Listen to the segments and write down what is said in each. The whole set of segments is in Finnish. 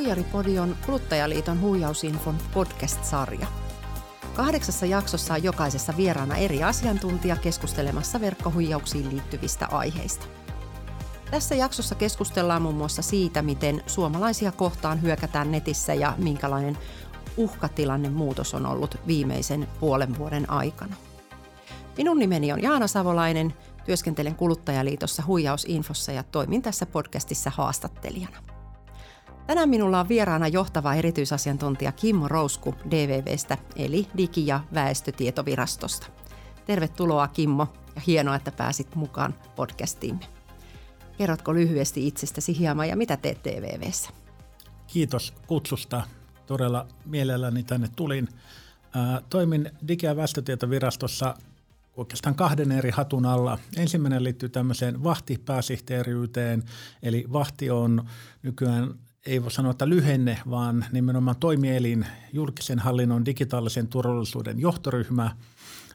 Huijaripodi on Kuluttajaliiton huijausinfon podcast-sarja. Kahdeksassa jaksossa on jokaisessa vieraana eri asiantuntija keskustelemassa verkkohuijauksiin liittyvistä aiheista. Tässä jaksossa keskustellaan muun muassa siitä, miten suomalaisia kohtaan hyökätään netissä ja minkälainen uhkatilanne muutos on ollut viimeisen puolen vuoden aikana. Minun nimeni on Jaana Savolainen, työskentelen Kuluttajaliitossa huijausinfossa ja toimin tässä podcastissa haastattelijana. Tänään minulla on vieraana johtava erityisasiantuntija Kimmo Rousku DVVstä eli Digi- ja väestötietovirastosta. Tervetuloa Kimmo ja hienoa, että pääsit mukaan podcastiimme. Kerrotko lyhyesti itsestäsi hieman ja mitä teet DVVssä? Kiitos kutsusta. Todella mielelläni tänne tulin. Toimin Digi- ja väestötietovirastossa oikeastaan kahden eri hatun alla. Ensimmäinen liittyy tämmöiseen vahtipääsihteeriyteen, eli vahti on nykyään ei voi sanoa, että lyhenne, vaan nimenomaan toimielin julkisen hallinnon digitaalisen turvallisuuden johtoryhmä –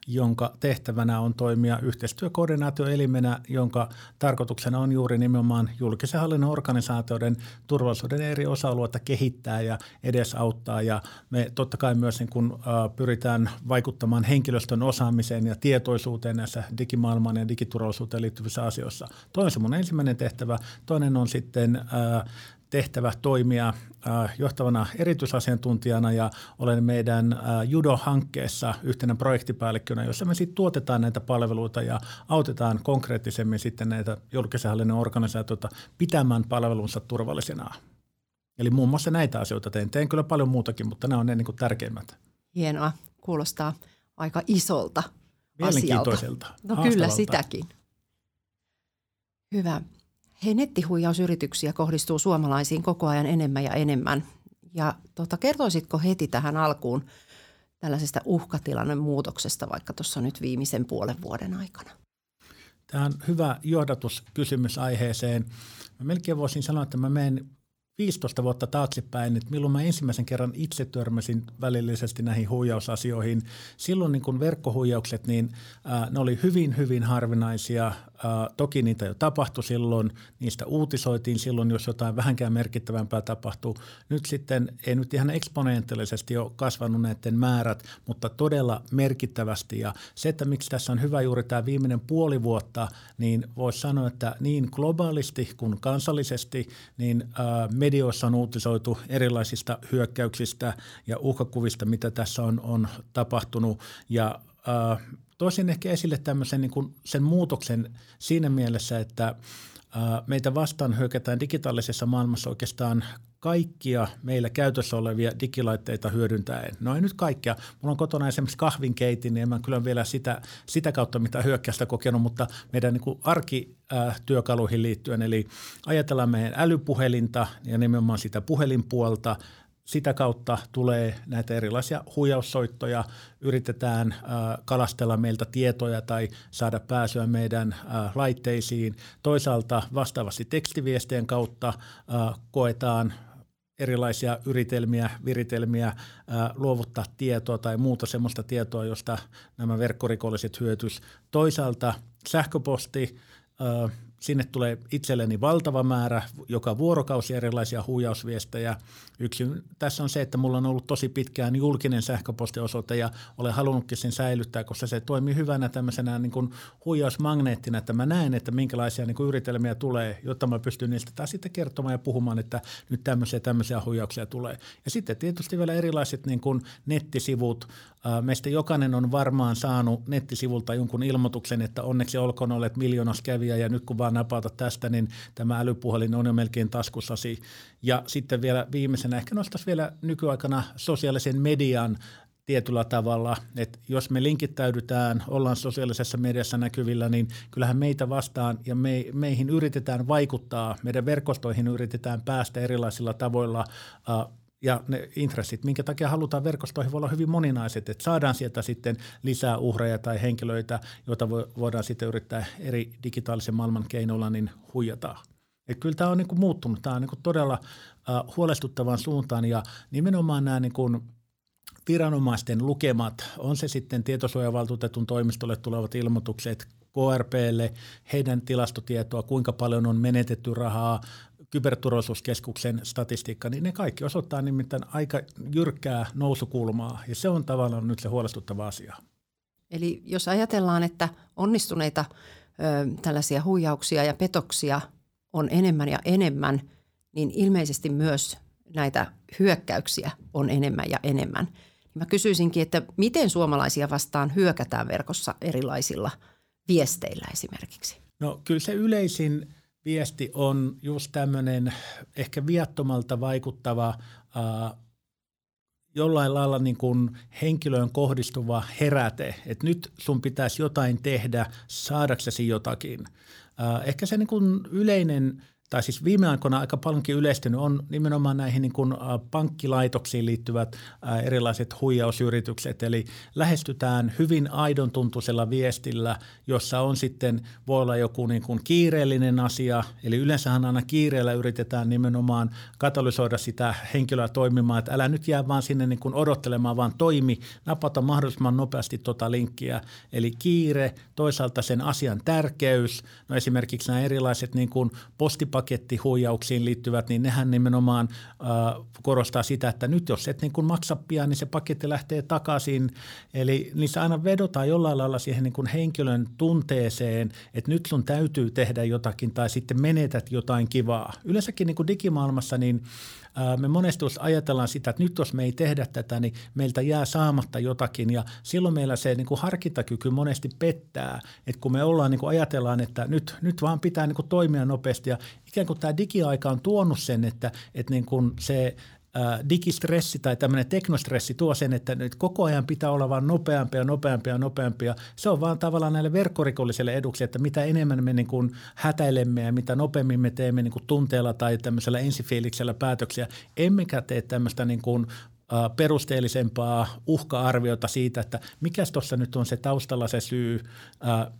jonka tehtävänä on toimia yhteistyökoordinaatioelimenä, jonka tarkoituksena on juuri nimenomaan julkisen hallinnon organisaatioiden turvallisuuden eri osa-alueita kehittää ja edesauttaa. Ja me totta kai myös niin kun, äh, pyritään vaikuttamaan henkilöstön osaamiseen ja tietoisuuteen näissä digimaailmaan ja digiturvallisuuteen liittyvissä asioissa. Toinen mun ensimmäinen tehtävä. Toinen on sitten äh, tehtävä toimia äh, johtavana erityisasiantuntijana ja olen meidän äh, Judo-hankkeessa yhtenä projektipäällikkönä, jossa me sitten tuotetaan näitä palveluita ja autetaan konkreettisemmin sitten näitä julkisen hallinnon organisaatioita pitämään palvelunsa turvallisena. Eli muun muassa näitä asioita teen. Teen kyllä paljon muutakin, mutta nämä on ne niin kuin tärkeimmät. Hienoa. Kuulostaa aika isolta. Asialta. No kyllä sitäkin. Hyvä. Hei, nettihuijausyrityksiä kohdistuu suomalaisiin koko ajan enemmän ja enemmän. Ja tota, kertoisitko heti tähän alkuun tällaisesta uhkatilanne muutoksesta vaikka tuossa nyt viimeisen puolen vuoden aikana? Tämä on hyvä johdatus kysymys aiheeseen. Mä melkein voisin sanoa, että mä menen 15 vuotta taaksepäin, että milloin mä ensimmäisen kerran itse törmäsin välillisesti näihin huijausasioihin. Silloin niin kun verkkohuijaukset, niin äh, ne oli hyvin, hyvin harvinaisia. Äh, toki niitä jo tapahtui silloin, niistä uutisoitiin silloin, jos jotain vähänkään merkittävämpää tapahtuu. Nyt sitten ei nyt ihan eksponentiaalisesti ole kasvanut näiden määrät, mutta todella merkittävästi. Ja se, että miksi tässä on hyvä juuri tämä viimeinen puoli vuotta, niin voisi sanoa, että niin globaalisti kuin kansallisesti, niin äh, medioissa on uutisoitu erilaisista hyökkäyksistä ja uhkakuvista, mitä tässä on, on tapahtunut. Ja äh, toisin ehkä esille tämmöisen niin kuin sen muutoksen siinä mielessä, että meitä vastaan hyökätään digitaalisessa maailmassa oikeastaan kaikkia meillä käytössä olevia digilaitteita hyödyntäen. No ei nyt kaikkea. Mulla on kotona esimerkiksi kahvinkeitin, niin en mä kyllä vielä sitä, sitä kautta mitä hyökkäystä kokenut, mutta meidän niin arkityökaluihin liittyen. Eli ajatellaan meidän älypuhelinta ja nimenomaan sitä puhelinpuolta, sitä kautta tulee näitä erilaisia huijaussoittoja, yritetään äh, kalastella meiltä tietoja tai saada pääsyä meidän äh, laitteisiin. Toisaalta vastaavasti tekstiviestien kautta äh, koetaan erilaisia yritelmiä, viritelmiä, ää, luovuttaa tietoa tai muuta sellaista tietoa, josta nämä verkkorikolliset hyötys. Toisaalta sähköposti, ää, Sinne tulee itselleni valtava määrä, joka vuorokausi erilaisia huijausviestejä. Yksi tässä on se, että mulla on ollut tosi pitkään julkinen sähköpostiosoite ja olen halunnutkin sen säilyttää, koska se toimii hyvänä tämmöisenä niin kuin huijausmagneettina, että mä näen, että minkälaisia niin kuin yritelmiä tulee, jotta mä pystyn niistä taas sitten kertomaan ja puhumaan, että nyt tämmöisiä tämmöisiä huijauksia tulee. Ja sitten tietysti vielä erilaiset niin kuin nettisivut. Meistä jokainen on varmaan saanut nettisivulta jonkun ilmoituksen, että onneksi olkoon olleet miljoonas kävijä ja nyt kun vaan napata tästä, niin tämä älypuhelin on jo melkein taskussasi. Ja sitten vielä viimeisenä ehkä nostaisi vielä nykyaikana sosiaalisen median tietyllä tavalla, että jos me linkittäydytään, ollaan sosiaalisessa mediassa näkyvillä, niin kyllähän meitä vastaan ja me, meihin yritetään vaikuttaa, meidän verkostoihin yritetään päästä erilaisilla tavoilla äh, ja ne intressit, minkä takia halutaan verkostoihin, voi olla hyvin moninaiset, että saadaan sieltä sitten lisää uhreja tai henkilöitä, joita voidaan sitten yrittää eri digitaalisen maailman keinoilla niin huijata. Et kyllä tämä on niin kuin muuttunut, tämä on niin kuin todella uh, huolestuttavan suuntaan ja nimenomaan nämä niin kuin viranomaisten lukemat, on se sitten tietosuojavaltuutetun toimistolle tulevat ilmoitukset, KRPlle, heidän tilastotietoa, kuinka paljon on menetetty rahaa, kyberturvallisuuskeskuksen statistiikka, niin ne kaikki osoittaa nimittäin aika jyrkkää nousukulmaa, ja se on tavallaan nyt se huolestuttava asia. Eli jos ajatellaan, että onnistuneita ö, tällaisia huijauksia ja petoksia on enemmän ja enemmän, niin ilmeisesti myös näitä hyökkäyksiä on enemmän ja enemmän. Mä kysyisinkin, että miten suomalaisia vastaan hyökätään verkossa erilaisilla viesteillä esimerkiksi? No kyllä se yleisin viesti on just tämmöinen ehkä viattomalta vaikuttava äh, jollain lailla niin kuin henkilöön kohdistuva heräte, että nyt sun pitäisi jotain tehdä saadaksesi jotakin. Äh, ehkä se niin kuin yleinen – tai siis viime aikoina aika paljonkin yleistynyt on nimenomaan näihin niin kuin pankkilaitoksiin liittyvät erilaiset huijausyritykset. Eli lähestytään hyvin aidon tuntuisella viestillä, jossa on sitten, voi olla joku niin kuin kiireellinen asia. Eli yleensähän aina kiireellä yritetään nimenomaan katalysoida sitä henkilöä toimimaan, että älä nyt jää vaan sinne niin kuin odottelemaan, vaan toimi, napata mahdollisimman nopeasti tuota linkkiä. Eli kiire, toisaalta sen asian tärkeys, no esimerkiksi nämä erilaiset niin kuin postipak pakettihuijauksiin liittyvät, niin nehän nimenomaan äh, korostaa sitä, että nyt jos et niin kun maksa pian, niin se paketti lähtee takaisin. Eli niissä aina vedotaan jollain lailla siihen niin kuin henkilön tunteeseen, että nyt sun täytyy tehdä jotakin tai sitten menetät jotain kivaa. Yleensäkin niin kuin digimaailmassa niin me monesti ajatellaan sitä, että nyt jos me ei tehdä tätä, niin meiltä jää saamatta jotakin. Ja silloin meillä se niin kuin harkintakyky monesti pettää, että kun me ollaan niin kuin ajatellaan, että nyt, nyt vaan pitää niin kuin toimia nopeasti. Ja ikään kuin tämä digiaika on tuonut sen, että, että niin kuin se digistressi tai tämmöinen teknostressi tuo sen, että nyt koko ajan pitää olla vaan nopeampia, nopeampia, nopeampia. Se on vaan tavallaan näille verkkorikollisille eduksi, että mitä enemmän me niin kuin hätäilemme ja mitä nopeammin me teemme niin kuin tunteella tai tämmöisellä ensifiiliksellä päätöksiä, emmekä tee tämmöistä niin kuin perusteellisempaa uhka-arviota siitä, että mikä tuossa nyt on se taustalla se syy,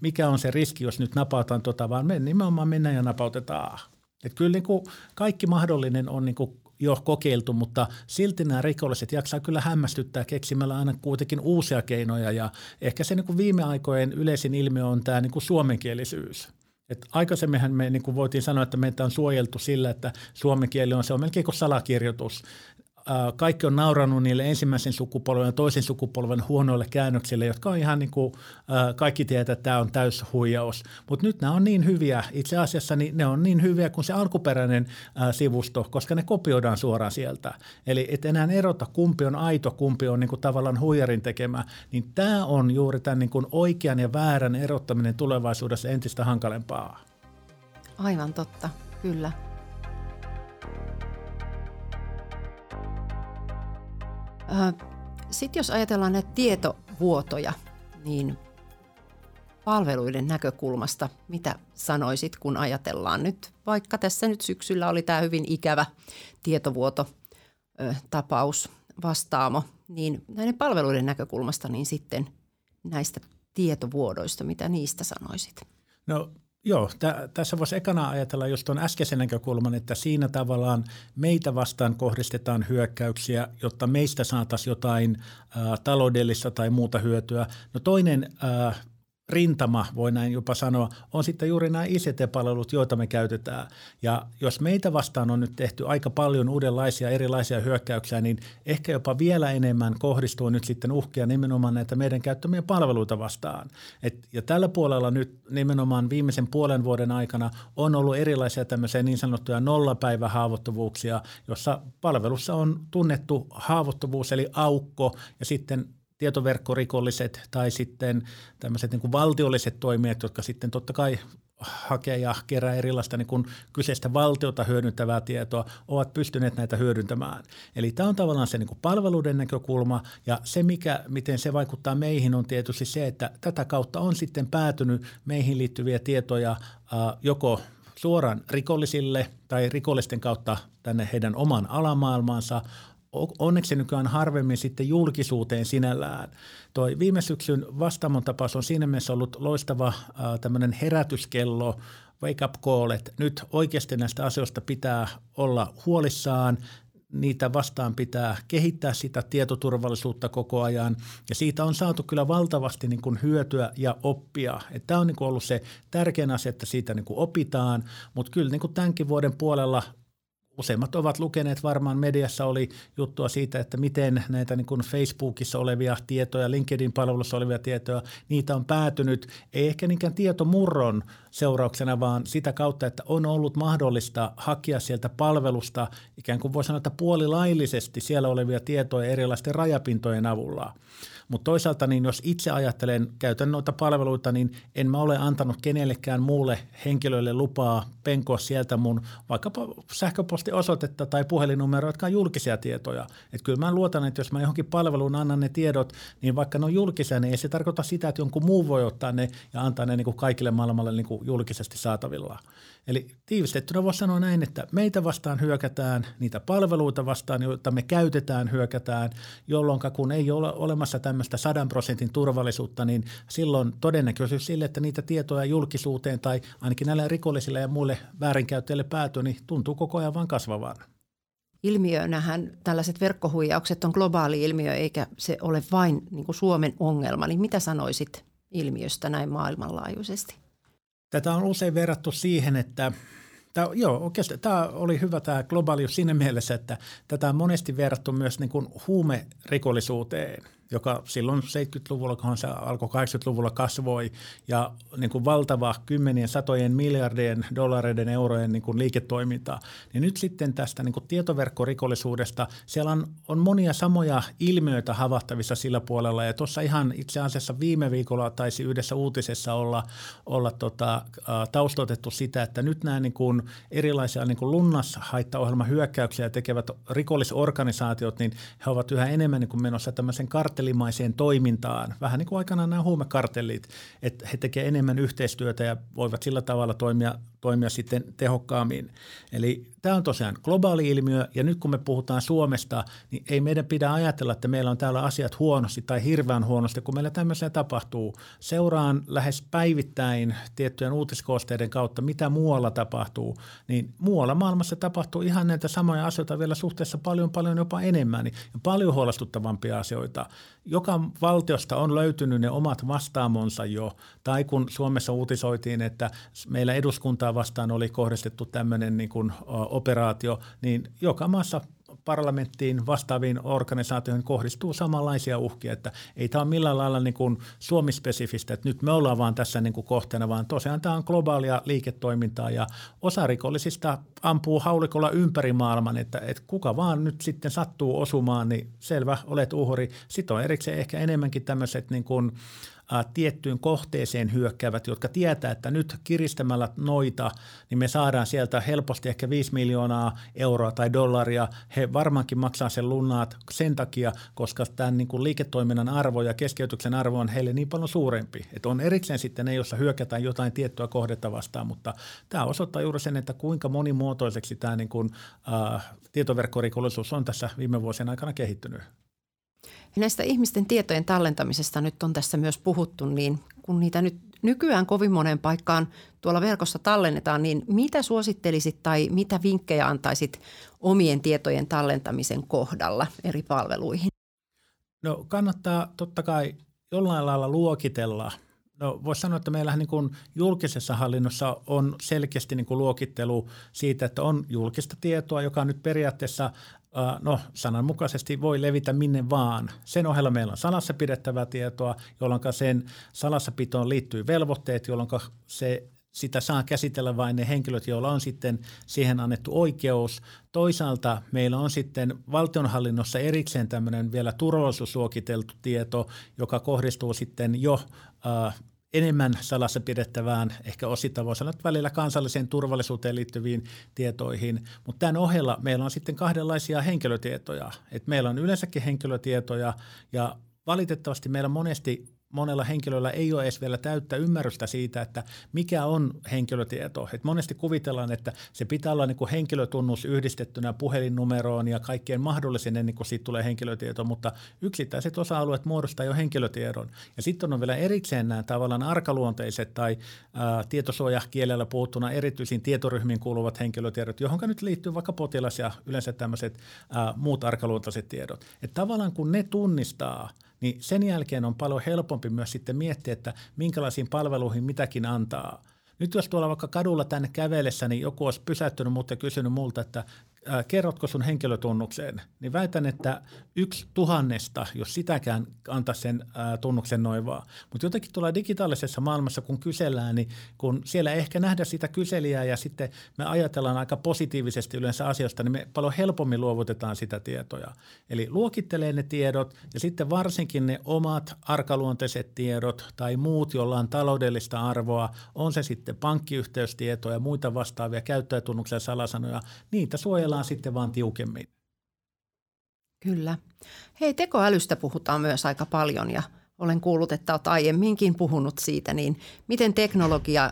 mikä on se riski, jos nyt napautan tota, vaan me nimenomaan mennään ja napautetaan. Et kyllä niin kuin kaikki mahdollinen on niin kuin jo kokeiltu, mutta silti nämä rikolliset jaksaa kyllä hämmästyttää keksimällä aina kuitenkin uusia keinoja ja ehkä se niin kuin viime aikojen yleisin ilmiö on tämä niin kuin suomenkielisyys. Et aikaisemminhan me niin kuin voitiin sanoa, että meitä on suojeltu sillä, että suomen kieli on, se on melkein kuin salakirjoitus kaikki on nauranut niille ensimmäisen sukupolven ja toisen sukupolven huonoille käännöksille, jotka on ihan niin kuin, kaikki tietää, että tämä on täys huijaus. Mutta nyt nämä on niin hyviä, itse asiassa niin ne on niin hyviä kuin se alkuperäinen sivusto, koska ne kopioidaan suoraan sieltä. Eli et enää erota, kumpi on aito, kumpi on niin kuin tavallaan huijarin tekemä, niin tämä on juuri tämän niin kuin oikean ja väärän erottaminen tulevaisuudessa entistä hankalempaa. Aivan totta, kyllä. Sitten jos ajatellaan näitä tietovuotoja, niin palveluiden näkökulmasta, mitä sanoisit, kun ajatellaan nyt, vaikka tässä nyt syksyllä oli tämä hyvin ikävä tietovuototapaus vastaamo, niin näiden palveluiden näkökulmasta, niin sitten näistä tietovuodoista, mitä niistä sanoisit? No Joo, t- tässä voisi ekana ajatella just tuon äskeisen näkökulman, että siinä tavallaan meitä vastaan kohdistetaan hyökkäyksiä, jotta meistä saataisiin jotain ä, taloudellista tai muuta hyötyä. No toinen ä, rintama, voi näin jopa sanoa, on sitten juuri nämä ICT-palvelut, joita me käytetään. Ja jos meitä vastaan on nyt tehty aika paljon uudenlaisia erilaisia hyökkäyksiä, niin ehkä jopa vielä enemmän kohdistuu nyt sitten uhkia nimenomaan näitä meidän käyttämiä palveluita vastaan. Et, ja tällä puolella nyt nimenomaan viimeisen puolen vuoden aikana on ollut erilaisia tämmöisiä niin sanottuja nollapäivähaavoittuvuuksia, jossa palvelussa on tunnettu haavoittuvuus eli aukko ja sitten tietoverkkorikolliset tai sitten tämmöiset niin kuin valtiolliset toimijat, jotka sitten totta kai hakee ja kerää erilaista niin kuin kyseistä valtiota hyödyntävää tietoa, ovat pystyneet näitä hyödyntämään. Eli tämä on tavallaan se niin kuin palveluiden näkökulma ja se, mikä, miten se vaikuttaa meihin, on tietysti se, että tätä kautta on sitten päätynyt meihin liittyviä tietoja joko suoraan rikollisille tai rikollisten kautta tänne heidän oman alamaailmaansa, onneksi nykyään harvemmin sitten julkisuuteen sinällään. Toi viime syksyn vastaamon tapaus on siinä mielessä ollut loistava tämmöinen herätyskello, wake up call, että nyt oikeasti näistä asioista pitää olla huolissaan. niitä vastaan pitää kehittää sitä tietoturvallisuutta koko ajan ja siitä on saatu kyllä valtavasti niin kuin hyötyä ja oppia. Tämä on niin kuin ollut se tärkein asia, että siitä niin kuin opitaan, mutta kyllä niin kuin tämänkin vuoden puolella useimmat ovat lukeneet varmaan mediassa oli juttua siitä, että miten näitä niin kuin Facebookissa olevia tietoja, LinkedIn-palvelussa olevia tietoja, niitä on päätynyt, ei ehkä niinkään tietomurron seurauksena, vaan sitä kautta, että on ollut mahdollista hakea sieltä palvelusta ikään kuin voi sanoa, että puolilaillisesti siellä olevia tietoja erilaisten rajapintojen avulla. Mutta toisaalta niin jos itse ajattelen, käytän noita palveluita, niin en mä ole antanut kenellekään muulle henkilölle lupaa penkoa sieltä mun vaikkapa sähköpostiosoitetta tai puhelinnumeroa, jotka on julkisia tietoja. Et kyllä mä luotan, että jos mä johonkin palveluun annan ne tiedot, niin vaikka ne on julkisia, niin ei se tarkoita sitä, että jonkun muu voi ottaa ne ja antaa ne niin kuin kaikille maailmalle niin kuin julkisesti saatavilla. Eli tiivistettynä voisi sanoa näin, että meitä vastaan hyökätään, niitä palveluita vastaan, joita me käytetään, hyökätään, jolloin kun ei ole olemassa tämmöistä sadan prosentin turvallisuutta, niin silloin todennäköisyys sille, että niitä tietoja julkisuuteen tai ainakin näille rikollisille ja muille väärinkäyttäjille päätyy, niin tuntuu koko ajan vain kasvavan. Ilmiönähän tällaiset verkkohuijaukset on globaali ilmiö, eikä se ole vain niin Suomen ongelma. Niin mitä sanoisit ilmiöstä näin maailmanlaajuisesti? Tätä on usein verrattu siihen, että Tämä, joo, oikeasti tämä oli hyvä tämä globaalius siinä mielessä, että tätä on monesti verrattu myös niin kuin huumerikollisuuteen – joka silloin 70-luvulla, kun se alkoi 80-luvulla kasvoi. Ja niin kuin valtava kymmenien satojen miljardien dollareiden eurojen niin kuin liiketoimintaa, niin nyt sitten tästä niin kuin tietoverkkorikollisuudesta siellä on, on monia samoja ilmiöitä havahtavissa sillä puolella. Ja tuossa ihan itse asiassa viime viikolla taisi yhdessä uutisessa olla, olla tota, taustoitettu sitä, että nyt nämä niin kuin erilaisia niin kuin lunnashaittaohjelmahyökkäyksiä tekevät rikollisorganisaatiot, niin he ovat yhä enemmän niin kuin menossa tämmöisen kart kartellimaiseen toimintaan, vähän niin kuin aikanaan nämä huumekartellit, että he tekevät enemmän yhteistyötä ja voivat sillä tavalla toimia, toimia sitten tehokkaammin. Eli tämä on tosiaan globaali ilmiö ja nyt kun me puhutaan Suomesta, niin ei meidän pidä ajatella, että meillä on täällä asiat huonosti tai hirveän huonosti, kun meillä tämmöisiä tapahtuu. Seuraan lähes päivittäin tiettyjen uutiskoosteiden kautta, mitä muualla tapahtuu, niin muualla maailmassa tapahtuu ihan näitä samoja asioita vielä suhteessa paljon paljon jopa enemmän ja paljon huolestuttavampia asioita joka valtiosta on löytynyt ne omat vastaamonsa jo, tai kun Suomessa uutisoitiin, että meillä eduskuntaa vastaan oli kohdistettu tämmöinen niin kuin operaatio, niin joka maassa parlamenttiin vastaaviin organisaatioihin kohdistuu samanlaisia uhkia, että ei tämä ole millään lailla niin kuin Suomi-spesifistä, että nyt me ollaan vaan tässä niin kuin kohteena, vaan tosiaan tämä on globaalia liiketoimintaa ja osa rikollisista ampuu haulikolla ympäri maailman, että, että kuka vaan nyt sitten sattuu osumaan, niin selvä, olet uhri. Sitten on erikseen ehkä enemmänkin tämmöiset niin kuin, tiettyyn kohteeseen hyökkäävät, jotka tietää, että nyt kiristämällä noita, niin me saadaan sieltä helposti ehkä 5 miljoonaa euroa tai dollaria. He varmaankin maksaa sen lunnaat sen takia, koska tämän niin kuin liiketoiminnan arvo ja keskeytyksen arvo on heille niin paljon suurempi. Että on erikseen sitten ne, joissa hyökätään jotain tiettyä kohdetta vastaan, mutta tämä osoittaa juuri sen, että kuinka monimuotoiseksi tämä niin kuin, äh, tietoverkkorikollisuus on tässä viime vuosien aikana kehittynyt. Näistä ihmisten tietojen tallentamisesta nyt on tässä myös puhuttu, niin kun niitä nyt nykyään kovin moneen paikkaan tuolla verkossa tallennetaan, niin mitä suosittelisit tai mitä vinkkejä antaisit omien tietojen tallentamisen kohdalla eri palveluihin? No kannattaa totta kai jollain lailla luokitella – No voisi sanoa, että meillähän niin kuin julkisessa hallinnossa on selkeästi niin kuin luokittelu siitä, että on julkista tietoa, joka nyt periaatteessa no sananmukaisesti voi levitä minne vaan. Sen ohella meillä on salassa pidettävää tietoa, jolloin sen salassapitoon liittyy velvoitteet, jolloin se sitä saa käsitellä vain ne henkilöt, joilla on sitten siihen annettu oikeus. Toisaalta meillä on sitten valtionhallinnossa erikseen tämmöinen vielä turvallisuusluokiteltu tieto, joka kohdistuu sitten jo enemmän salassa pidettävään, ehkä osittain voisi sanoa, välillä kansalliseen turvallisuuteen liittyviin tietoihin, mutta tämän ohella meillä on sitten kahdenlaisia henkilötietoja. Et meillä on yleensäkin henkilötietoja ja valitettavasti meillä monesti monella henkilöllä ei ole edes vielä täyttä ymmärrystä siitä, että mikä on henkilötieto. Et monesti kuvitellaan, että se pitää olla niin kuin henkilötunnus yhdistettynä puhelinnumeroon ja kaikkien mahdollisen ennen kuin siitä tulee henkilötieto, mutta yksittäiset osa-alueet muodostaa jo henkilötiedon. Ja sitten on vielä erikseen nämä tavallaan arkaluonteiset tai ää, tietosuojakielellä puhuttuna erityisiin tietoryhmiin kuuluvat henkilötiedot, johon nyt liittyy vaikka potilas ja yleensä tämmöiset muut arkaluontoiset tiedot. Et tavallaan kun ne tunnistaa – niin sen jälkeen on paljon helpompi myös sitten miettiä, että minkälaisiin palveluihin mitäkin antaa. Nyt jos tuolla vaikka kadulla tänne kävellessä, niin joku olisi pysäyttänyt mutta kysynyt multa, että äh, kerrotko sun henkilötunnukseen, niin väitän, että yksi tuhannesta, jos sitäkään antaa sen äh, tunnuksen noin vaan. Mutta jotenkin tuolla digitaalisessa maailmassa, kun kysellään, niin kun siellä ei ehkä nähdä sitä kyselijää ja sitten me ajatellaan aika positiivisesti yleensä asioista, niin me paljon helpommin luovutetaan sitä tietoja. Eli luokittelee ne tiedot ja sitten varsinkin ne omat arkaluonteiset tiedot tai muut, joilla on taloudellista arvoa, on se sitten pankkiyhteystietoja ja muita vastaavia käyttäjätunnuksia salasanoja, niitä suojellaan ajatellaan sitten vaan tiukemmin. Kyllä. Hei, tekoälystä puhutaan myös aika paljon ja olen kuullut, että olet aiemminkin puhunut siitä, niin miten teknologia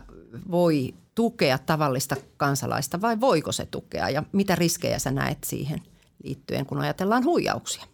voi tukea tavallista kansalaista vai voiko se tukea ja mitä riskejä sä näet siihen liittyen, kun ajatellaan huijauksia?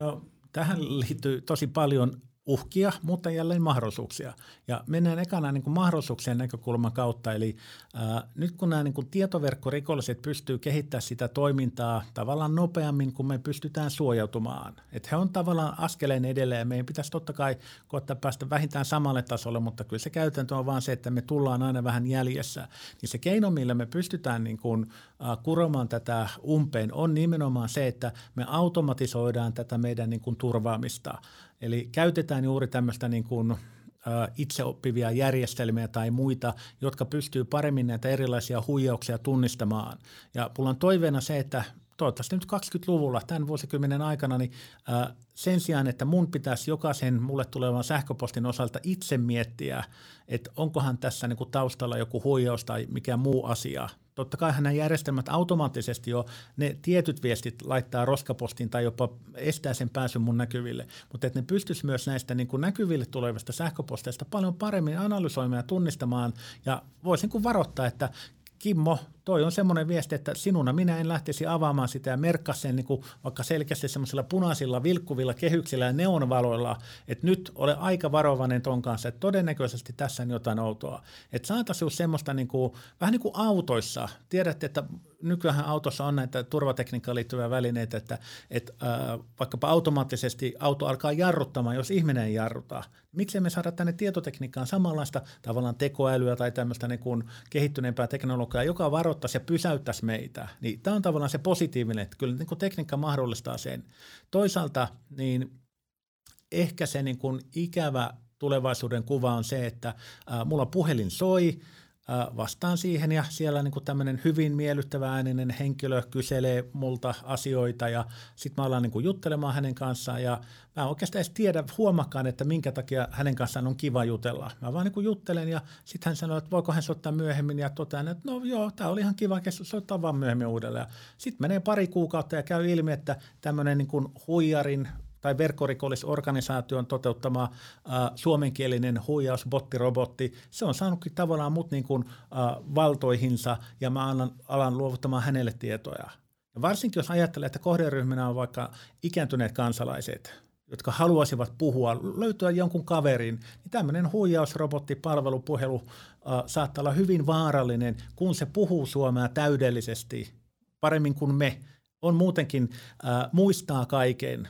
No, tähän liittyy tosi paljon uhkia, mutta jälleen mahdollisuuksia. Ja mennään ekana niin kuin mahdollisuuksien näkökulman kautta. Eli ää, nyt kun nämä niin kuin tietoverkkorikolliset pystyy kehittämään sitä toimintaa tavallaan nopeammin, kun me pystytään suojautumaan. Että he on tavallaan askeleen edelleen ja meidän pitäisi totta kai koettaa päästä vähintään samalle tasolle, mutta kyllä se käytäntö on vaan se, että me tullaan aina vähän jäljessä. Niin se keino, millä me pystytään niin kuin, ää, kuromaan tätä umpeen, on nimenomaan se, että me automatisoidaan tätä meidän niin kuin turvaamista. Eli käytetään juuri tämmöistä niin kuin, itseoppivia järjestelmiä tai muita, jotka pystyy paremmin näitä erilaisia huijauksia tunnistamaan. Ja mulla on toiveena se, että toivottavasti nyt 20-luvulla tämän vuosikymmenen aikana, niin sen sijaan, että mun pitäisi jokaisen mulle tulevan sähköpostin osalta itse miettiä, että onkohan tässä niin kuin taustalla joku huijaus tai mikä muu asia. Totta kai nämä järjestelmät automaattisesti jo ne tietyt viestit laittaa roskapostiin tai jopa estää sen pääsyn mun näkyville, mutta että ne pystyisi myös näistä niin kuin näkyville tulevista sähköposteista paljon paremmin analysoimaan ja tunnistamaan ja voisin kuin varoittaa, että Kimmo, toi on semmoinen viesti, että sinuna minä en lähtisi avaamaan sitä ja merkkaa sen niin kuin vaikka selkeästi semmoisilla punaisilla, vilkkuvilla kehyksillä ja neonvaloilla, että nyt ole aika varovainen ton kanssa, että todennäköisesti tässä on jotain outoa. Että saataisiin semmoista niin kuin, vähän niin kuin autoissa. Tiedätte, että nykyään autossa on näitä turvatekniikkaan liittyviä välineitä, että, että äh, vaikkapa automaattisesti auto alkaa jarruttamaan, jos ihminen ei jarruta. Miksei me saada tänne tietotekniikkaan samanlaista tavallaan tekoälyä tai tämmöistä niin kuin kehittyneempää teknologiaa, joka varoittaisi ja pysäyttäisi meitä. Niin tämä on tavallaan se positiivinen, että kyllä niin kuin tekniikka mahdollistaa sen. Toisaalta niin ehkä se niin kuin ikävä tulevaisuuden kuva on se, että äh, mulla puhelin soi, vastaan siihen ja siellä niin tämmöinen hyvin miellyttävä ääninen henkilö kyselee multa asioita ja sitten mä ollaan niin juttelemaan hänen kanssaan ja mä en oikeastaan edes tiedä, huomakaan, että minkä takia hänen kanssaan on kiva jutella. Mä vaan niin juttelen ja sitten hän sanoo, että voiko hän soittaa myöhemmin ja totean, että no joo, tämä oli ihan kiva keskustelu, soittaa vaan myöhemmin uudelleen. Sitten menee pari kuukautta ja käy ilmi, että tämmöinen niin huijarin tai verkkorikollisorganisaation toteuttama äh, suomenkielinen huijausbottirobotti, se on saanutkin tavallaan mut niin kuin, äh, valtoihinsa ja mä alan, alan luovuttamaan hänelle tietoja. Ja varsinkin jos ajattelee, että kohderyhmänä on vaikka ikääntyneet kansalaiset, jotka haluaisivat puhua, löytyä jonkun kaverin, niin tämmöinen huijausrobottipalvelupuhelu äh, saattaa olla hyvin vaarallinen, kun se puhuu suomea täydellisesti, paremmin kuin me. On muutenkin, äh, muistaa kaiken,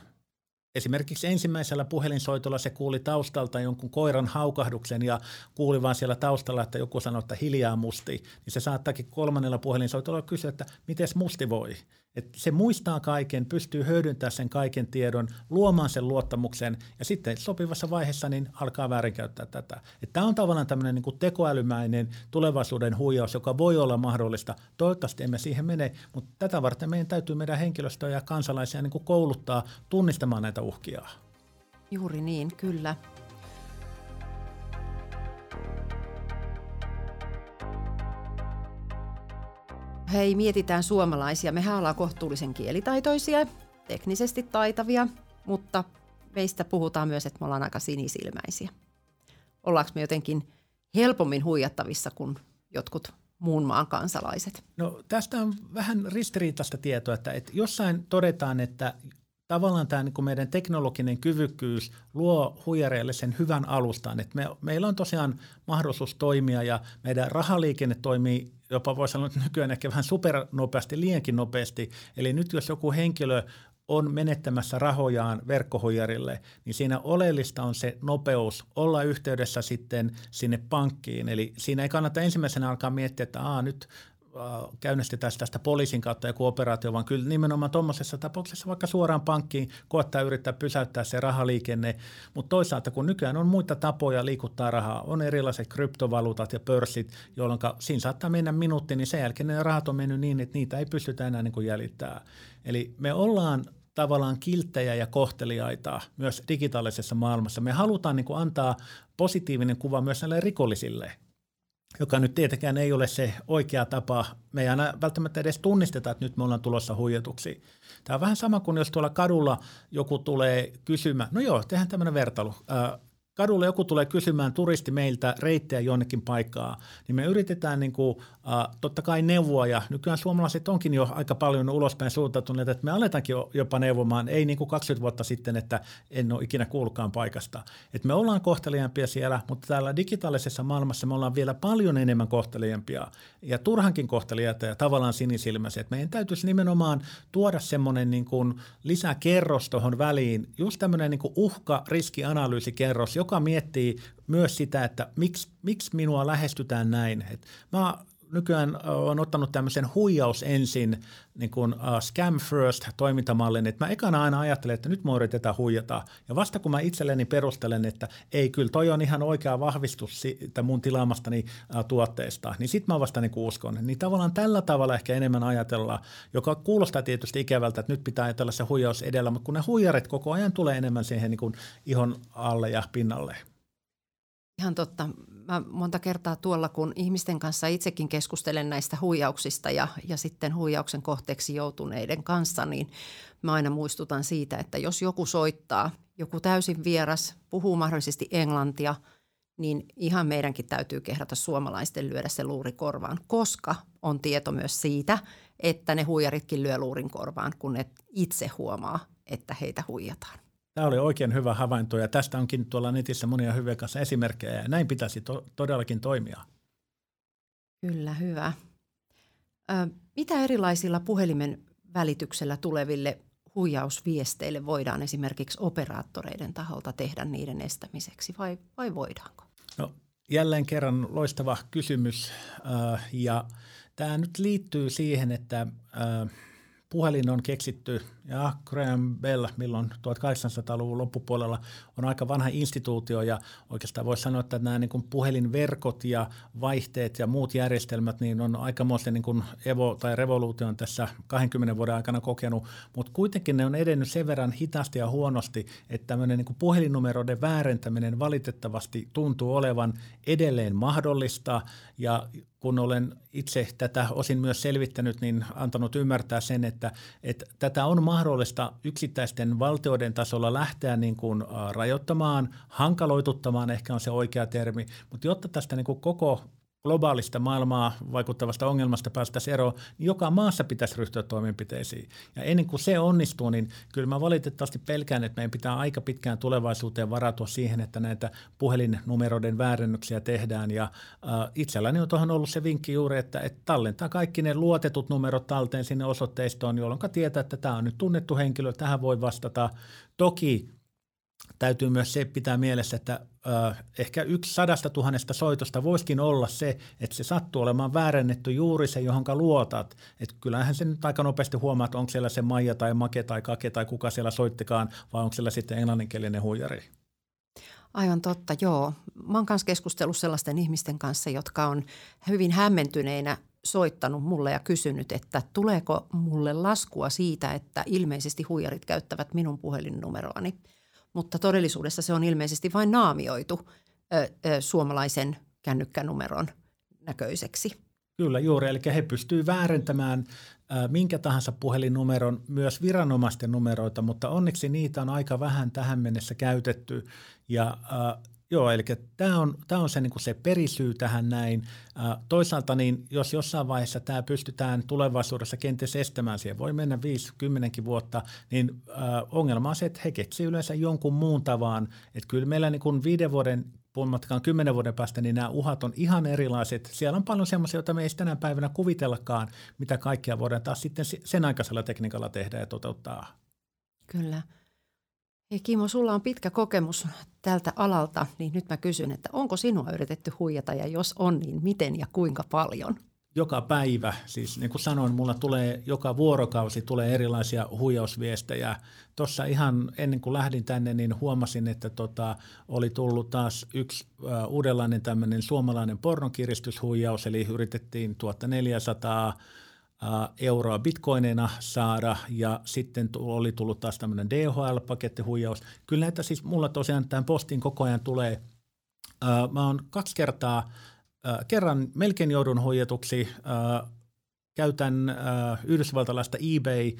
Esimerkiksi ensimmäisellä puhelinsoitolla se kuuli taustalta jonkun koiran haukahduksen ja kuuli vaan siellä taustalla, että joku sanoi, että hiljaa musti. Niin se saattaakin kolmannella puhelinsoitolla kysyä, että miten musti voi. Et se muistaa kaiken, pystyy hyödyntämään sen kaiken tiedon, luomaan sen luottamuksen ja sitten sopivassa vaiheessa niin alkaa väärinkäyttää tätä. Tämä on tavallaan tämmöinen niin tekoälymäinen tulevaisuuden huijaus, joka voi olla mahdollista. Toivottavasti emme siihen mene, mutta tätä varten meidän täytyy meidän henkilöstöä ja kansalaisia niin kouluttaa tunnistamaan näitä uhkia. Juuri niin, kyllä. Hei, mietitään suomalaisia. Mehän ollaan kohtuullisen kielitaitoisia, teknisesti taitavia, mutta meistä puhutaan myös, että me ollaan aika sinisilmäisiä. ollaanko me jotenkin helpommin huijattavissa kuin jotkut muun maan kansalaiset? No tästä on vähän ristiriitaista tietoa, että, että jossain todetaan, että tavallaan tämä niin meidän teknologinen kyvykkyys luo huijareille sen hyvän alustan. Että me, meillä on tosiaan mahdollisuus toimia ja meidän rahaliikenne toimii jopa voi sanoa, että nykyään ehkä vähän supernopeasti, liiankin nopeasti. Eli nyt jos joku henkilö on menettämässä rahojaan verkkohuijarille, niin siinä oleellista on se nopeus olla yhteydessä sitten sinne pankkiin. Eli siinä ei kannata ensimmäisenä alkaa miettiä, että Aa, nyt käynnistetään tästä poliisin kautta joku operaatio, vaan kyllä nimenomaan tuommoisessa tapauksessa vaikka suoraan pankkiin koettaa yrittää pysäyttää se rahaliikenne, mutta toisaalta kun nykyään on muita tapoja liikuttaa rahaa, on erilaiset kryptovaluutat ja pörssit, jolloin siinä saattaa mennä minuutti, niin sen jälkeen ne rahat on mennyt niin, että niitä ei pystytä enää niin kuin jäljittämään. Eli me ollaan tavallaan kilttejä ja kohteliaita myös digitaalisessa maailmassa. Me halutaan niin kuin antaa positiivinen kuva myös näille rikollisille, joka nyt tietenkään ei ole se oikea tapa. Me ei aina välttämättä edes tunnisteta, että nyt me ollaan tulossa huijatuksi. Tämä on vähän sama kuin jos tuolla kadulla joku tulee kysymään, no joo, tehdään tämmöinen vertailu kadulle joku tulee kysymään turisti meiltä reittejä jonnekin paikkaa, niin me yritetään niin kuin, äh, totta kai neuvoa, ja nykyään suomalaiset onkin jo aika paljon ulospäin suuntautuneet, että me aletaankin jopa neuvomaan, ei niin kuin 20 vuotta sitten, että en ole ikinä kuullutkaan paikasta. Et me ollaan kohteliaampia siellä, mutta täällä digitaalisessa maailmassa me ollaan vielä paljon enemmän kohteliaampia, ja turhankin kohteliaita ja tavallaan sinisilmäisiä. Et meidän täytyisi nimenomaan tuoda semmoinen niin kuin lisäkerros tuohon väliin, just tämmöinen niin uhka-riskianalyysikerros, joka miettii myös sitä, että miksi, miksi minua lähestytään näin. Et mä nykyään olen ottanut tämmöisen huijaus ensin, niin kuin uh, scam first toimintamallin, että mä ekana aina ajattelen, että nyt mä yritetään huijata. Ja vasta kun mä itselleni perustelen, että ei, kyllä toi on ihan oikea vahvistus siitä mun tilaamastani uh, tuotteesta, niin sit mä vasta niin uskon. Niin tavallaan tällä tavalla ehkä enemmän ajatella, joka kuulostaa tietysti ikävältä, että nyt pitää ajatella se huijaus edellä, mutta kun ne huijarit koko ajan tulee enemmän siihen niin kuin ihon alle ja pinnalle. Ihan totta. Mä monta kertaa tuolla, kun ihmisten kanssa itsekin keskustelen näistä huijauksista ja, ja sitten huijauksen kohteeksi joutuneiden kanssa, niin mä aina muistutan siitä, että jos joku soittaa, joku täysin vieras, puhuu mahdollisesti englantia, niin ihan meidänkin täytyy kehdata suomalaisten lyödä se luuri korvaan, koska on tieto myös siitä, että ne huijaritkin lyö luurin korvaan, kun ne itse huomaa, että heitä huijataan. Tämä oli oikein hyvä havainto ja tästä onkin tuolla netissä monia hyviä kanssa esimerkkejä ja näin pitäisi to- todellakin toimia. Kyllä, hyvä. Ö, mitä erilaisilla puhelimen välityksellä tuleville huijausviesteille voidaan esimerkiksi operaattoreiden taholta tehdä niiden estämiseksi vai, vai voidaanko? No, jälleen kerran loistava kysymys ja tämä nyt liittyy siihen, että puhelin on keksitty ja Graham Bell, milloin 1800-luvun loppupuolella on aika vanha instituutio ja oikeastaan voisi sanoa, että nämä niin kuin puhelinverkot ja vaihteet ja muut järjestelmät niin on aikamoisen niin kuin evo tai revoluution tässä 20 vuoden aikana kokenut, mutta kuitenkin ne on edennyt sen verran hitaasti ja huonosti, että tämmöinen niin kuin puhelinnumeroiden väärentäminen valitettavasti tuntuu olevan edelleen mahdollista. Ja kun olen itse tätä osin myös selvittänyt, niin antanut ymmärtää sen, että, että tätä on mahdollista yksittäisten valtioiden tasolla lähteä niin kuin rajoittamaan, hankaloituttamaan ehkä on se oikea termi, mutta jotta tästä niin kuin koko globaalista maailmaa vaikuttavasta ongelmasta päästäisiin eroon, niin joka maassa pitäisi ryhtyä toimenpiteisiin. Ja ennen kuin se onnistuu, niin kyllä mä valitettavasti pelkään, että meidän pitää aika pitkään tulevaisuuteen varautua siihen, että näitä puhelinnumeroiden väärennyksiä tehdään. Ja äh, itselläni on tuohon ollut se vinkki juuri, että, että tallentaa kaikki ne luotetut numerot talteen sinne osoitteistoon, jolloin tietää, että tämä on nyt tunnettu henkilö, tähän voi vastata. Toki täytyy myös se pitää mielessä, että äh, ehkä yksi sadasta tuhannesta soitosta voisikin olla se, että se sattuu olemaan väärennetty juuri se, johonka luotat. Et kyllähän se nyt aika nopeasti huomaa, että onko siellä se Maija tai Make tai Kake tai kuka siellä soittikaan, vai onko siellä sitten englanninkielinen huijari. Aivan totta, joo. Mä oon kanssa keskustellut sellaisten ihmisten kanssa, jotka on hyvin hämmentyneinä soittanut mulle ja kysynyt, että tuleeko mulle laskua siitä, että ilmeisesti huijarit käyttävät minun puhelinnumeroani – mutta todellisuudessa se on ilmeisesti vain naamioitu ö, ö, suomalaisen kännykkänumeron näköiseksi. Kyllä juuri, eli he pystyvät väärentämään ä, minkä tahansa puhelinnumeron, myös viranomaisten numeroita, mutta onneksi niitä on aika vähän tähän mennessä käytetty. Ja ä, Joo, eli tämä on, tämä on se, niin se perisyy tähän näin. Toisaalta, niin jos jossain vaiheessa tämä pystytään tulevaisuudessa kenties estämään, siihen voi mennä 5-10 vuotta, niin äh, ongelma on se, että he keksivät yleensä jonkun muun tavan. Että kyllä meillä niin viiden vuoden puhumattakaan kymmenen vuoden päästä, niin nämä uhat on ihan erilaiset. Siellä on paljon semmoisia, joita me ei tänä päivänä kuvitellakaan, mitä kaikkea voidaan taas sitten sen aikaisella tekniikalla tehdä ja toteuttaa. Kyllä. Hei Kimo, sulla on pitkä kokemus tältä alalta, niin nyt mä kysyn, että onko sinua yritetty huijata ja jos on, niin miten ja kuinka paljon? Joka päivä, siis niin kuin sanoin, mulla tulee joka vuorokausi tulee erilaisia huijausviestejä. Tuossa ihan ennen kuin lähdin tänne, niin huomasin, että tota, oli tullut taas yksi uh, uudenlainen tämmöinen suomalainen pornokiristyshuijaus, eli yritettiin 1400 euroa bitcoineina saada ja sitten oli tullut taas tämmöinen DHL-pakettihuijaus. Kyllä näitä siis mulla tosiaan tämän postin koko ajan tulee. Mä oon kaksi kertaa, kerran melkein joudun huijatuksi, käytän yhdysvaltalaista eBay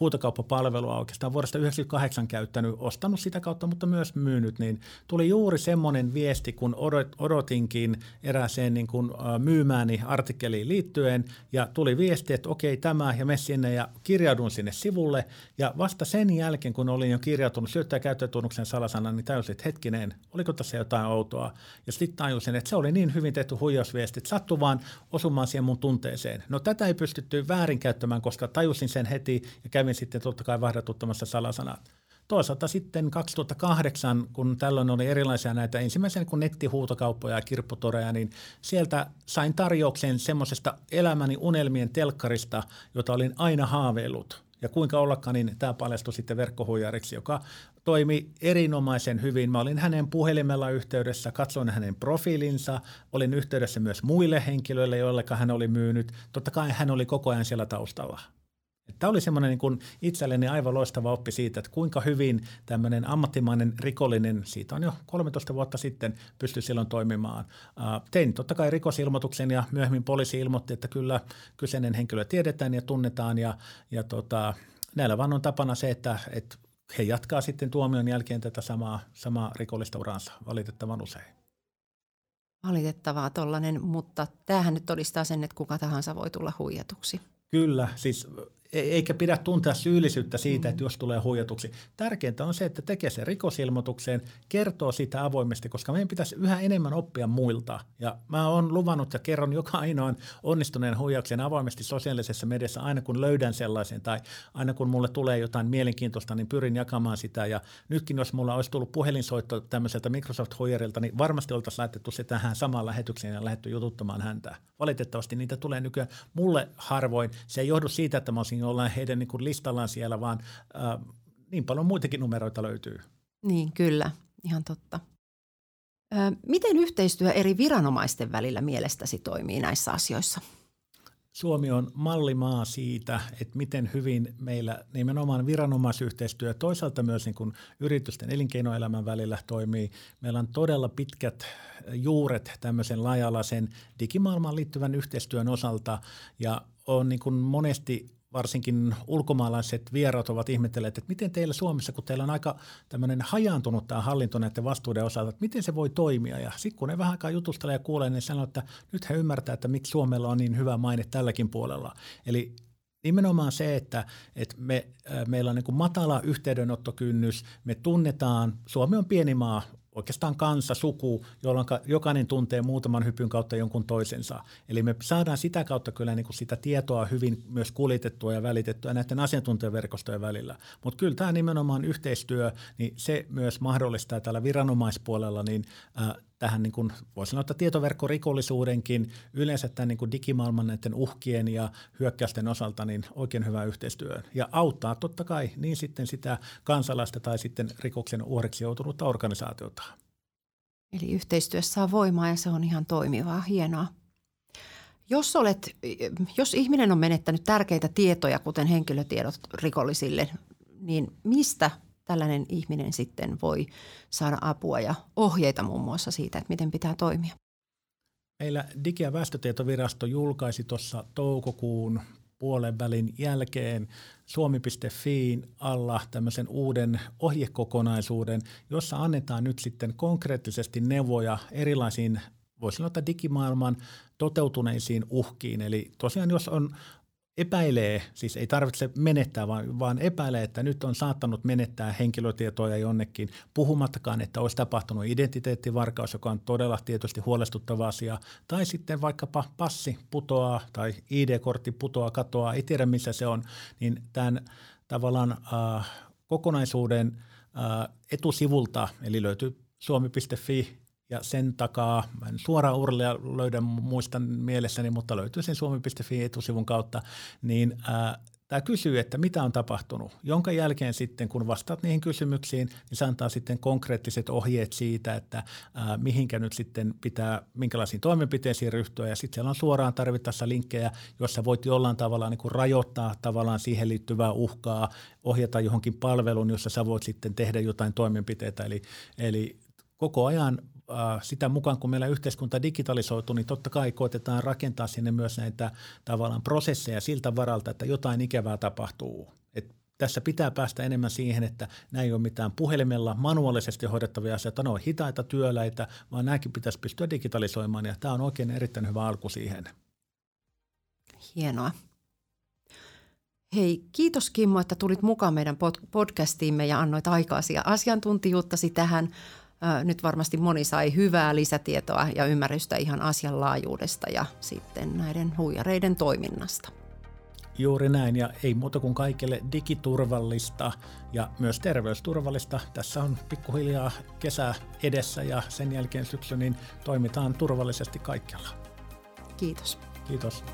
huutokauppapalvelua oikeastaan vuodesta 1998 käyttänyt, ostanut sitä kautta, mutta myös myynyt, niin tuli juuri semmoinen viesti, kun odotinkin erääseen niin kuin myymääni artikkeliin liittyen, ja tuli viesti, että okei tämä, ja me sinne, ja kirjaudun sinne sivulle, ja vasta sen jälkeen, kun olin jo kirjautunut syöttäjä käyttötunnuksen salasanan, niin täysin, että hetkinen, oliko tässä jotain outoa, ja sitten tajusin, että se oli niin hyvin tehty huijausviesti, että sattui vaan osumaan siihen mun tunteeseen. No tätä ei pystytty väärinkäyttämään, koska tajusin sen heti, ja kävin kävin sitten totta kai vaihdatuttamassa salasanat. Toisaalta sitten 2008, kun tällöin oli erilaisia näitä ensimmäisiä niin nettihuutokauppoja ja kirpputoreja, niin sieltä sain tarjouksen semmoisesta elämäni unelmien telkkarista, jota olin aina haaveillut. Ja kuinka ollakaan, niin tämä paljastui sitten verkkohuijariksi, joka toimi erinomaisen hyvin. Mä olin hänen puhelimella yhteydessä, katsoin hänen profiilinsa, olin yhteydessä myös muille henkilöille, joille hän oli myynyt. Totta kai hän oli koko ajan siellä taustalla. Tämä oli semmoinen niin kuin itselleni aivan loistava oppi siitä, että kuinka hyvin tämmöinen ammattimainen rikollinen, siitä on jo 13 vuotta sitten, pystyi silloin toimimaan. Tein totta kai rikosilmoituksen ja myöhemmin poliisi ilmoitti, että kyllä kyseinen henkilö tiedetään ja tunnetaan ja, ja tota, näillä vaan on tapana se, että, että he jatkaa sitten tuomion jälkeen tätä samaa, samaa rikollista uransa valitettavan usein. Valitettavaa tollainen, mutta tämähän nyt todistaa sen, että kuka tahansa voi tulla huijatuksi. Kyllä, siis eikä pidä tuntea syyllisyyttä siitä, että jos tulee huijatuksi. Tärkeintä on se, että tekee sen rikosilmoitukseen, kertoo sitä avoimesti, koska meidän pitäisi yhä enemmän oppia muilta. Ja mä oon luvannut ja kerron joka ainoan onnistuneen huijauksen avoimesti sosiaalisessa mediassa aina kun löydän sellaisen tai aina kun mulle tulee jotain mielenkiintoista, niin pyrin jakamaan sitä. Ja nytkin jos mulla olisi tullut puhelinsoitto tämmöiseltä Microsoft-huijarilta, niin varmasti oltaisiin laitettu se tähän samaan lähetykseen ja lähdetty jututtamaan häntä. Valitettavasti niitä tulee nykyään mulle harvoin. Se ei johdu siitä, että mä olisin jollain heidän niin kuin listallaan siellä, vaan äh, niin paljon muitakin numeroita löytyy. Niin, kyllä, ihan totta. Ö, miten yhteistyö eri viranomaisten välillä mielestäsi toimii näissä asioissa? Suomi on mallimaa siitä, että miten hyvin meillä nimenomaan viranomaisyhteistyö toisaalta myös niin kuin yritysten elinkeinoelämän välillä toimii. Meillä on todella pitkät juuret tämmöisen laajalaisen digimaailmaan liittyvän yhteistyön osalta ja on niin kuin monesti varsinkin ulkomaalaiset vieraat ovat ihmetelleet, että miten teillä Suomessa, kun teillä on aika tämmöinen hajaantunut tämä hallinto näiden vastuuden osalta, että miten se voi toimia. Ja sitten kun ne vähän aikaa jutustelee ja kuulee, niin sanoo, että nyt he ymmärtää, että miksi Suomella on niin hyvä maine tälläkin puolella. Eli nimenomaan se, että, että me, meillä on niin matala yhteydenottokynnys, me tunnetaan, Suomi on pieni maa, oikeastaan kansa, suku, jolloin jokainen tuntee muutaman hypyn kautta jonkun toisensa. Eli me saadaan sitä kautta kyllä niin kuin sitä tietoa hyvin myös kuljetettua ja välitettyä näiden asiantuntijaverkostojen välillä. Mutta kyllä tämä nimenomaan yhteistyö, niin se myös mahdollistaa tällä viranomaispuolella niin, äh, tähän niin kuin, voisi sanoa, että tietoverkkorikollisuudenkin, yleensä tämän niin kuin digimaailman näiden uhkien ja hyökkäysten osalta niin oikein hyvä yhteistyö. Ja auttaa totta kai niin sitten sitä kansalaista tai sitten rikoksen uhriksi joutunutta organisaatiota. Eli yhteistyössä saa voimaa ja se on ihan toimivaa, hienoa. Jos, olet, jos ihminen on menettänyt tärkeitä tietoja, kuten henkilötiedot rikollisille, niin mistä tällainen ihminen sitten voi saada apua ja ohjeita muun muassa siitä, että miten pitää toimia. Meillä Digi- ja väestötietovirasto julkaisi tuossa toukokuun puolen välin jälkeen suomi.fi alla tämmöisen uuden ohjekokonaisuuden, jossa annetaan nyt sitten konkreettisesti neuvoja erilaisiin voisi sanoa, digimaailman toteutuneisiin uhkiin. Eli tosiaan jos on epäilee, siis ei tarvitse menettää, vaan, vaan epäilee, että nyt on saattanut menettää henkilötietoja jonnekin, puhumattakaan, että olisi tapahtunut identiteettivarkaus, joka on todella tietysti huolestuttava asia, tai sitten vaikkapa passi putoaa tai ID-kortti putoaa, katoaa, ei tiedä missä se on, niin tämän tavallaan äh, kokonaisuuden äh, etusivulta, eli löytyy suomi.fi ja sen takaa, mä en suoraan urlia löydä, muistan mielessäni, mutta löytyy sen suomi.fi etusivun kautta, niin ää, Tämä kysyy, että mitä on tapahtunut, jonka jälkeen sitten, kun vastaat niihin kysymyksiin, niin se antaa sitten konkreettiset ohjeet siitä, että ää, mihinkä nyt sitten pitää, minkälaisiin toimenpiteisiin ryhtyä. Ja sitten siellä on suoraan tarvittaessa linkkejä, jossa voit jollain tavalla niin kuin rajoittaa tavallaan siihen liittyvää uhkaa, ohjata johonkin palveluun, jossa sä voit sitten tehdä jotain toimenpiteitä. Eli, eli koko ajan Äh, sitä mukaan, kun meillä yhteiskunta digitalisoituu, niin totta kai koitetaan rakentaa sinne myös näitä tavallaan prosesseja siltä varalta, että jotain ikävää tapahtuu. Et tässä pitää päästä enemmän siihen, että nämä ei ole mitään puhelimella manuaalisesti hoidettavia asioita, ne on hitaita työläitä, vaan nämäkin pitäisi pystyä digitalisoimaan ja tämä on oikein erittäin hyvä alku siihen. Hienoa. Hei, kiitos Kimmo, että tulit mukaan meidän podcastiimme ja annoit aikaasi ja asiantuntijuuttasi tähän nyt varmasti moni sai hyvää lisätietoa ja ymmärrystä ihan asian laajuudesta ja sitten näiden huijareiden toiminnasta. Juuri näin, ja ei muuta kuin kaikille digiturvallista ja myös terveysturvallista. Tässä on pikkuhiljaa kesä edessä ja sen jälkeen syksy, niin toimitaan turvallisesti kaikkialla. Kiitos. Kiitos.